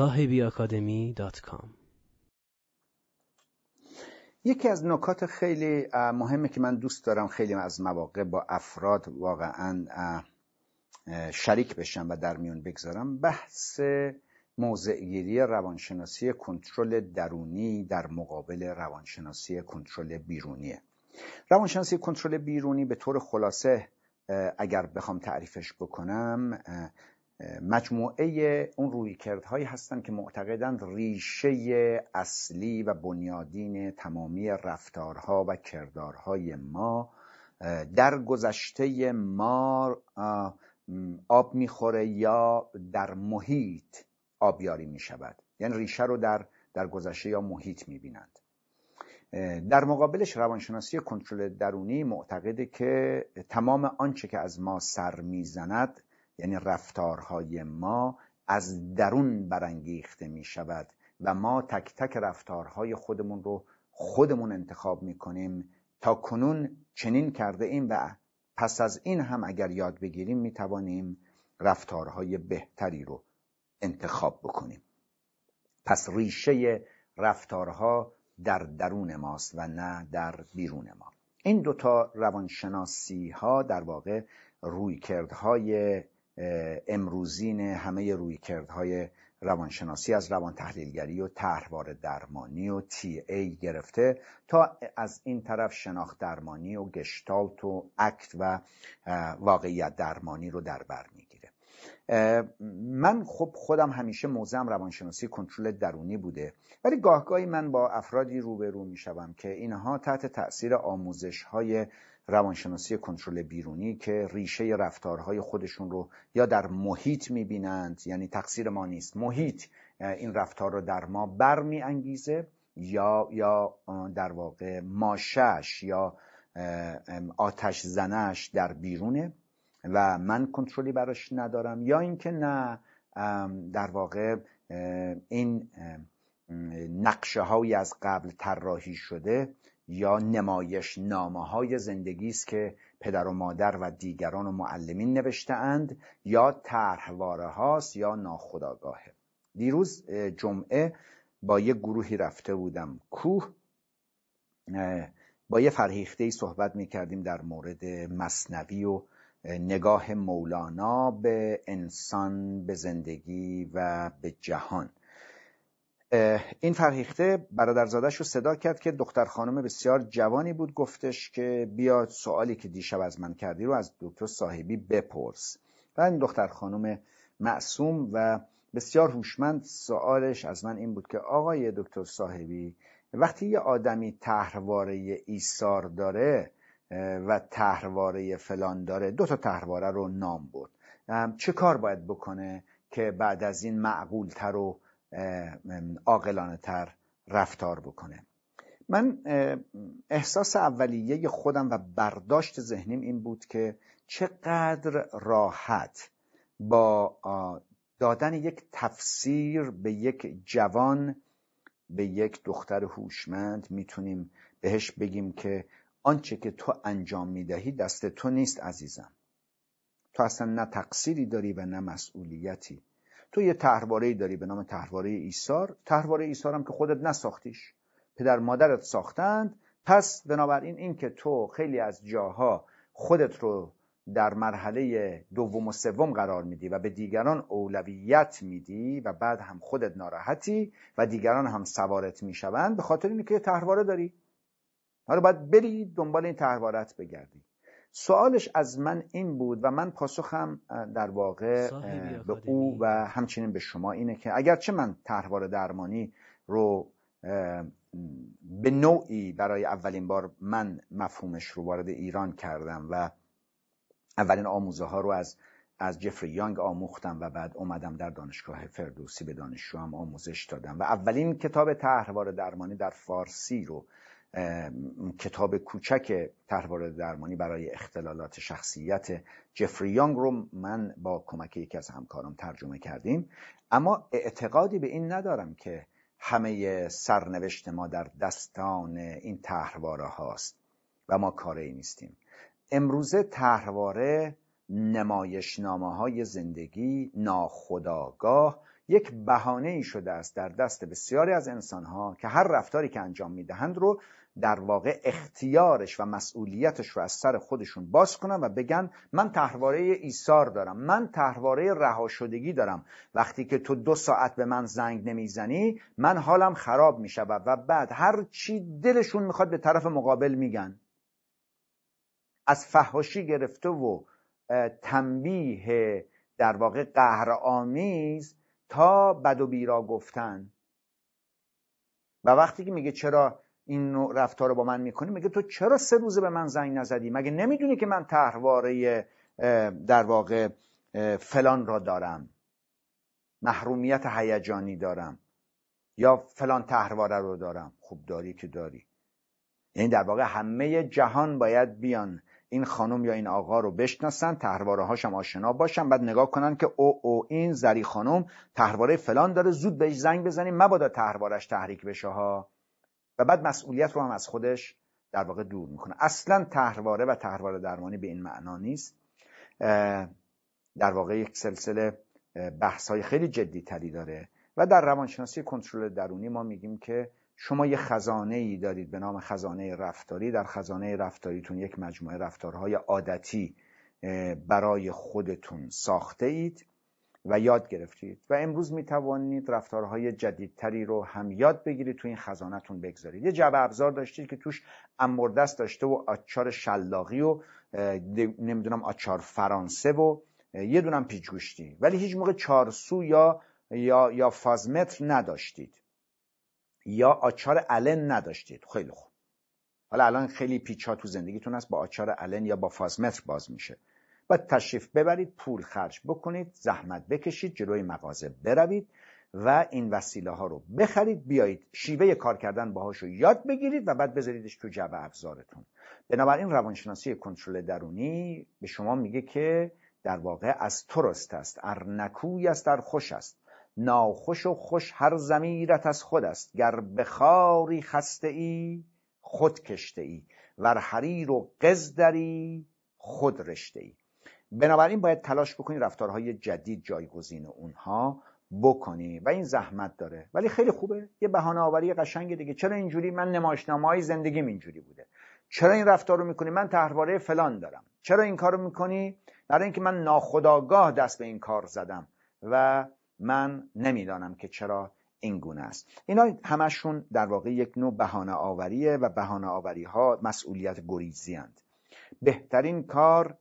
اکادمی یکی از نکات خیلی مهمه که من دوست دارم خیلی از مواقع با افراد واقعا شریک بشم و در میون بگذارم بحث موضعگیری روانشناسی کنترل درونی در مقابل روانشناسی کنترل بیرونیه روانشناسی کنترل بیرونی به طور خلاصه اگر بخوام تعریفش بکنم مجموعه اون رویکردهایی هستند که معتقدند ریشه اصلی و بنیادین تمامی رفتارها و کردارهای ما در گذشته ما آب می‌خوره یا در محیط آبیاری می‌شود. یعنی ریشه رو در در گذشته یا محیط می‌بینند. در مقابلش روانشناسی کنترل درونی معتقده که تمام آنچه که از ما سر می‌زند یعنی رفتارهای ما از درون برانگیخته می شود و ما تک تک رفتارهای خودمون رو خودمون انتخاب می کنیم تا کنون چنین کرده ایم و پس از این هم اگر یاد بگیریم می توانیم رفتارهای بهتری رو انتخاب بکنیم. پس ریشه رفتارها در درون ماست و نه در بیرون ما. این دوتا روانشناسی ها در واقع رویکردهای امروزین همه رویکردهای روانشناسی از روان تحلیلگری و طرحواره درمانی و تی ای گرفته تا از این طرف شناخت درمانی و گشتالت و اکت و واقعیت درمانی رو در بر می‌گیره. من خب خودم همیشه موزم روانشناسی کنترل درونی بوده ولی گاهگاهی من با افرادی روبرو می‌شوم که اینها تحت تاثیر آموزش های روانشناسی کنترل بیرونی که ریشه رفتارهای خودشون رو یا در محیط می‌بینند یعنی تقصیر ما نیست. محیط این رفتار رو در ما برمی انگیزه یا یا در واقع ماشش یا آتش زنش در بیرونه و من کنترلی براش ندارم. یا اینکه نه در واقع این نقشه هایی از قبل طراحی شده یا نمایش نامه های زندگی است که پدر و مادر و دیگران و معلمین نوشته اند یا طرحواره هاست یا ناخداگاهه دیروز جمعه با یه گروهی رفته بودم کوه. با یه فرهیخته صحبت می کردیم در مورد مصنوی و نگاه مولانا به انسان به زندگی و به جهان. این فرهیخته برادرزادش رو صدا کرد که دختر خانم بسیار جوانی بود گفتش که بیا سوالی که دیشب از من کردی رو از دکتر صاحبی بپرس. و این دختر خانم معصوم و بسیار هوشمند سوالش از من این بود که آقای دکتر صاحبی وقتی یه آدمی تهرواره ایثار داره و تهرواره فلان داره دو تا تهرواره رو نام بود چه کار باید بکنه که بعد از این معقولتر و عاقلانه تر رفتار بکنه. من احساس اولیه خودم و برداشت ذهنیم این بود که چقدر راحت با دادن یک تفسیر به یک جوان به یک دختر هوشمند می‌تونیم بهش بگیم که آنچه که تو انجام می‌دهی دست تو نیست عزیزم. تو اصلا نه تقصیری داری و نه مسئولیتی. تو یه تحرواره داری به نام تحرواره ایثار. تحرواره ایثار هم که خودت نساختیش. پدر مادرت ساختند. پس بنابراین این که تو خیلی از جاها خودت رو در مرحله دوم و سوم قرار میدی و به دیگران اولویت میدی و بعد هم خودت ناراحتی و دیگران هم سوارت می‌شوند به خاطر اینکه یه تحرواره داری. حالا باید بری دنبال این تحوارت بگردی. سوالش از من این بود و من پاسخم در واقع به او و همچنین به شما اینه که اگرچه من طرحوار درمانی رو به نوعی برای اولین بار من مفهومش رو وارد ایران کردم و اولین آموزه ها رو از از جفری یانگ آموختم و بعد اومدم در دانشگاه فردوسی به دانشجو هم آموزش دادم و اولین کتاب طرحوار درمانی در فارسی رو کتاب کوچک طرحواره درمانی برای اختلالات شخصیت جفری یانگ رو من با کمک یکی از همکارم ترجمه کردیم. اما اعتقادی به این ندارم که همه سرنوشت ما در دستان این طرحواره هاست و ما کاری نیستیم. امروزه طرحواره نمایشنامه های زندگی ناخداگاه یک بهانه ای شده است در دست بسیاری از انسانها که هر رفتاری که انجام می‌دهند رو در واقع اختیارش و مسئولیتش رو از سر خودشون باز کنن و بگن من تحواره ایثار دارم من تحواره رهاشدگی دارم. وقتی که تو دو ساعت به من زنگ نمی‌زنی من حالم خراب میشه و بعد هر چی دلشون می‌خواد به طرف مقابل میگن. از فهاشی گرفته و تنبیه در واقع قهرآمیز تا بد و بیرا گفتن. و وقتی که میگه چرا این نوع رفتار رو با من می‌کنی میگه تو چرا سه روزه به من زنگ نزدی؟ مگه نمی‌دونی که من تحواره در واقع فلان را دارم؟ محرومیت هیجانی دارم. یا فلان تحواره رو دارم؟ خوب داری که داری. یعنی در واقع همه جهان باید بیان این خانم یا این آقا رو بشناسن تحرواره هاشم آشنا باشن بعد نگاه کنن که او او این زری خانم تحرواره فلان داره زود بهش زنگ بزنیم مبادا تحروارش تحریک بشه ها. و بعد مسئولیت رو هم از خودش در واقع دور می‌کنه. اصلا تحرواره و تحرواره درمانی به این معنا نیست. در واقع یک سلسله بحث های خیلی جدی تری داره. و در روانشناسی کنترل درونی ما میگیم که شما یه خزانه ای دارید به نام خزانه رفتاری. در خزانه رفتاریتون یک مجموعه رفتارهای عادتی برای خودتون ساخته اید و یاد گرفتید. و امروز می توانید رفتارهای جدیدتری رو هم یاد بگیرید تو این خزانتون بگذارید. یه جعبه ابزار داشتید که توش امردست داشته و آچار شلاقی و نمی‌دونم آچار فرانسه و یه دونم پیچگوشتی. ولی هیچ موقع چارسو یا یا یا فازمتر نداشتید. یا آچار الن نداشتید. خیلی خوب. حالا الان خیلی پیچ ها تو زندگیتون هست با آچار الن یا با فازمتر باز میشه. و تشریف ببرید پول خرج بکنید زحمت بکشید جلوی مغازه بروید و این وسیله ها رو بخرید بیایید. شیوه کار کردن باهاش رو یاد بگیرید و بعد بذاریدش تو جعبه ابزارتون بنابراین روانشناسی کنترل درونی به شما میگه که در واقع از ترست است ارنکوی است در خوش است. ناخوش و خوش هر زمیرت از خود است. گر بخاری خسته ای خود کشته ای. ور حریر و قزدری خود رشته ای. بنابراین باید تلاش بکنی رفتارهای جدید جایگزین اونها بکنی و این زحمت داره. ولی خیلی خوبه. یه بهانه آوری قشنگ دیگه. چرا اینجوری؟ من نمایشنامه های زندگیم اینجوری بوده. چرا این رفتار رو می‌کنی؟ من تحواره فلان دارم. چرا این کار رو می‌کنی؟ برای اینکه من ناخداگاه دست به این کار زدم و من نمی‌دانم که چرا این گونه است. اینا همشون در واقع یک نوع بهانه آوریه و بهانه آوری ها مسئولیت گریزی بهترین کار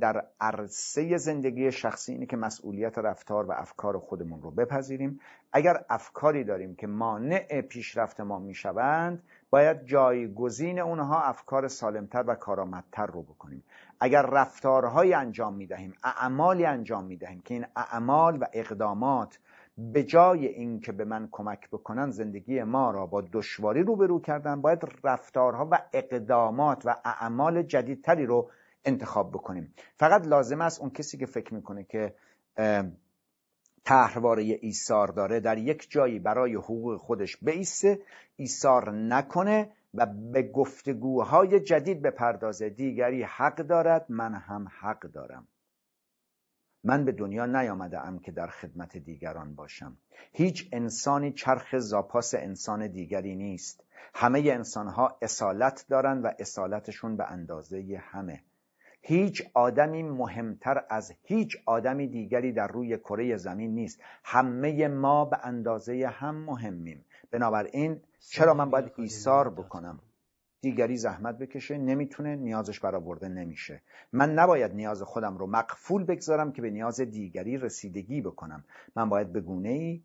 در عرصه زندگی شخصی اینه که مسئولیت رفتار و افکار خودمون رو بپذیریم. اگر افکاری داریم که مانع پیشرفت ما می‌شوند باید جایگزین اونها افکار سالمتر و کارآمدتر رو بکنیم. اگر رفتارهایی انجام می‌دهیم اعمالی انجام می‌دهیم که این اعمال و اقدامات به جای اینکه به من کمک بکنن زندگی ما را با دشواری روبرو کردن باید رفتارها و اقدامات و اعمال جدیدتری رو انتخاب بکنیم. فقط لازم است اون کسی که فکر می‌کنه که تحرواره ایثار داره در یک جایی برای حقوق خودش بیسته ایثار نکنه و به گفتگوهای جدید بپردازه. دیگری حق دارد من هم حق دارم. من به دنیا نیامده ام که در خدمت دیگران باشم. هیچ انسانی چرخ زاپاس انسان دیگری نیست. همه انسانها اصالت دارند و اصالتشون به اندازه همه. هیچ آدمی مهمتر از هیچ آدمی دیگری در روی کره زمین نیست. همه ما به اندازه هم مهمیم. بنابراین چرا من باید ایثار بکنم؟ دیگری زحمت بکشه نمی‌تونه نیازش برآورده نمیشه. من نباید نیاز خودم رو مقفول بگذارم که به نیاز دیگری رسیدگی بکنم. من باید به گونه ای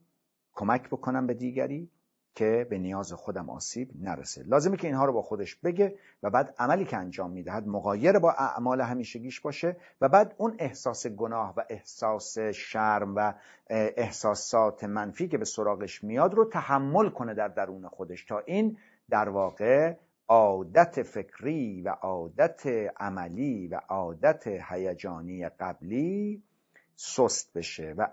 کمک بکنم به دیگری. که به نیاز خودم آسیب نرسه. لازمه که اینها رو با خودش بگه و بعد عملی که انجام می‌دهد مقایر با اعمال همیشگیش باشه و بعد اون احساس گناه و احساس شرم و احساسات منفی که به سراغش میاد رو تحمل کنه در درون خودش تا این در واقع عادت فکری و عادت عملی و عادت هیجانی قبلی سست بشه و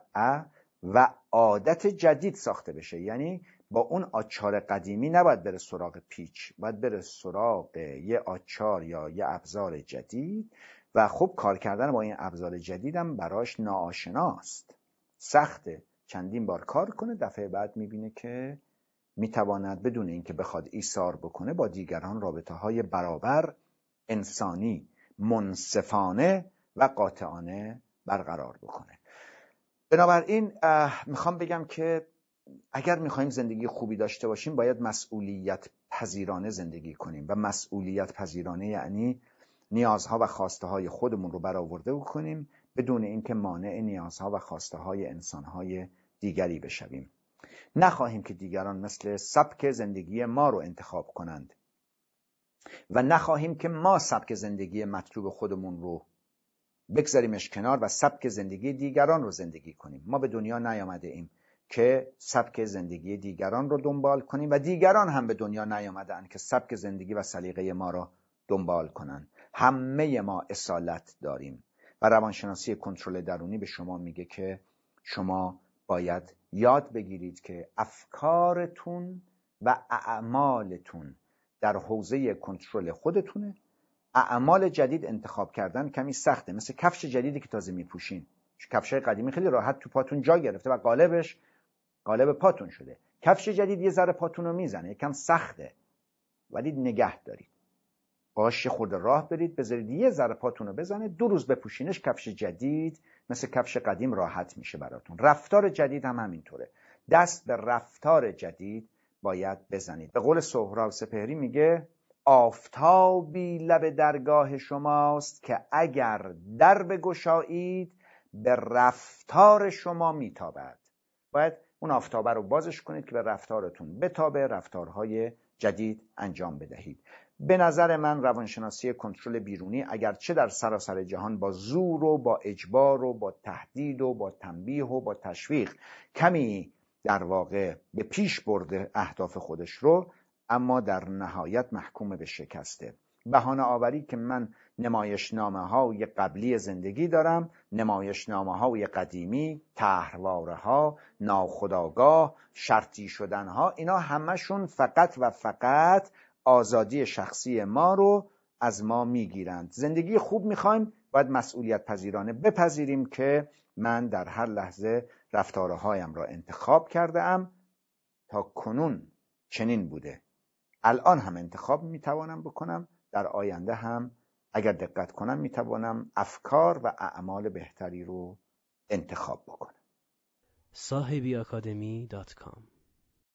و عادت جدید ساخته بشه. یعنی با اون آچار قدیمی نباید بره سراغ پیچ باید بره سراغ یه آچار یا یه ابزار جدید و خب کار کردن با این ابزار جدیدم براش ناآشناست. سخته. چندین بار کار کنه دفعه بعد می‌بینه که می‌تواند بدون اینکه بخواد ایثار بکنه با دیگران رابطه های برابر انسانی منصفانه و قاطعانه برقرار بکنه. بنابراین می‌خوام بگم که اگر می‌خوایم زندگی خوبی داشته باشیم باید مسئولیت پذیرانه زندگی کنیم. و مسئولیت پذیرانه یعنی نیازها و خواسته های خودمون رو برآورده بکنیم بدون اینکه مانع نیازها و خواسته های انسانهای دیگری بشویم. نخواهیم که دیگران مثل سبک زندگی ما رو انتخاب کنند. و نخواهیم که ما سبک زندگی مطلوب خودمون رو بگذاریمش کنار و سبک زندگی دیگران رو زندگی کنیم. ما به دنیا نیامده ایم. که سبک زندگی دیگران رو دنبال کنیم و دیگران هم به دنیا نیامدن که سبک زندگی و سلیقه ما را دنبال کنند همه ما اصالت داریم و روانشناسی کنترل درونی به شما میگه که شما باید یاد بگیرید که افکارتون و اعمالتون در حوزه کنترل خودتونه. اعمال جدید انتخاب کردن کمی سخته مثل کفش جدیدی که تازه میپوشین. کفش قدیمی خیلی راحت تو پاتون جا گرفته و قالبش قالب پاتون شده. کفش جدید یه ذره پاتون رو می‌زنه یکم سخته. ولی نگه دارید. باش خورده راه برید بذارید یه ذره پاتون رو بزنه دو روز بپوشینش کفش جدید مثل کفش قدیم راحت میشه براتون. رفتار جدید هم همینطوره. دست به رفتار جدید باید بزنید. به قول سهراب سپهری میگه آفتابی لب درگاه شماست که اگر در بگشایید به رفتار شما میتابد. باید اون آفتابه رو بازش کنید که به رفتارتون بتابه رفتارهای جدید انجام بدهید. به نظر من روانشناسی کنترل بیرونی اگرچه در سراسر جهان با زور و با اجبار و با تهدید و با تنبیه و با تشویق کمی در واقع به پیش برده اهداف خودش رو اما در نهایت محکوم به شکسته. بهانه آوری که من نمایش نامه های قبلی زندگی دارم نمایش نامه های قدیمی تهرواره ها ناخداگاه شرطی شدن ها اینا همشون فقط و فقط آزادی شخصی ما رو از ما می‌گیرند. زندگی خوب می‌خوایم باید مسئولیت پذیرانه بپذیریم که من در هر لحظه رفتارهایم را انتخاب کرده ام تا کنون چنین بوده. الان هم انتخاب می‌توانم بکنم. در آینده هم اگر دقت کنم می‌توانم افکار و اعمال بهتری رو انتخاب بکنم. صاحبی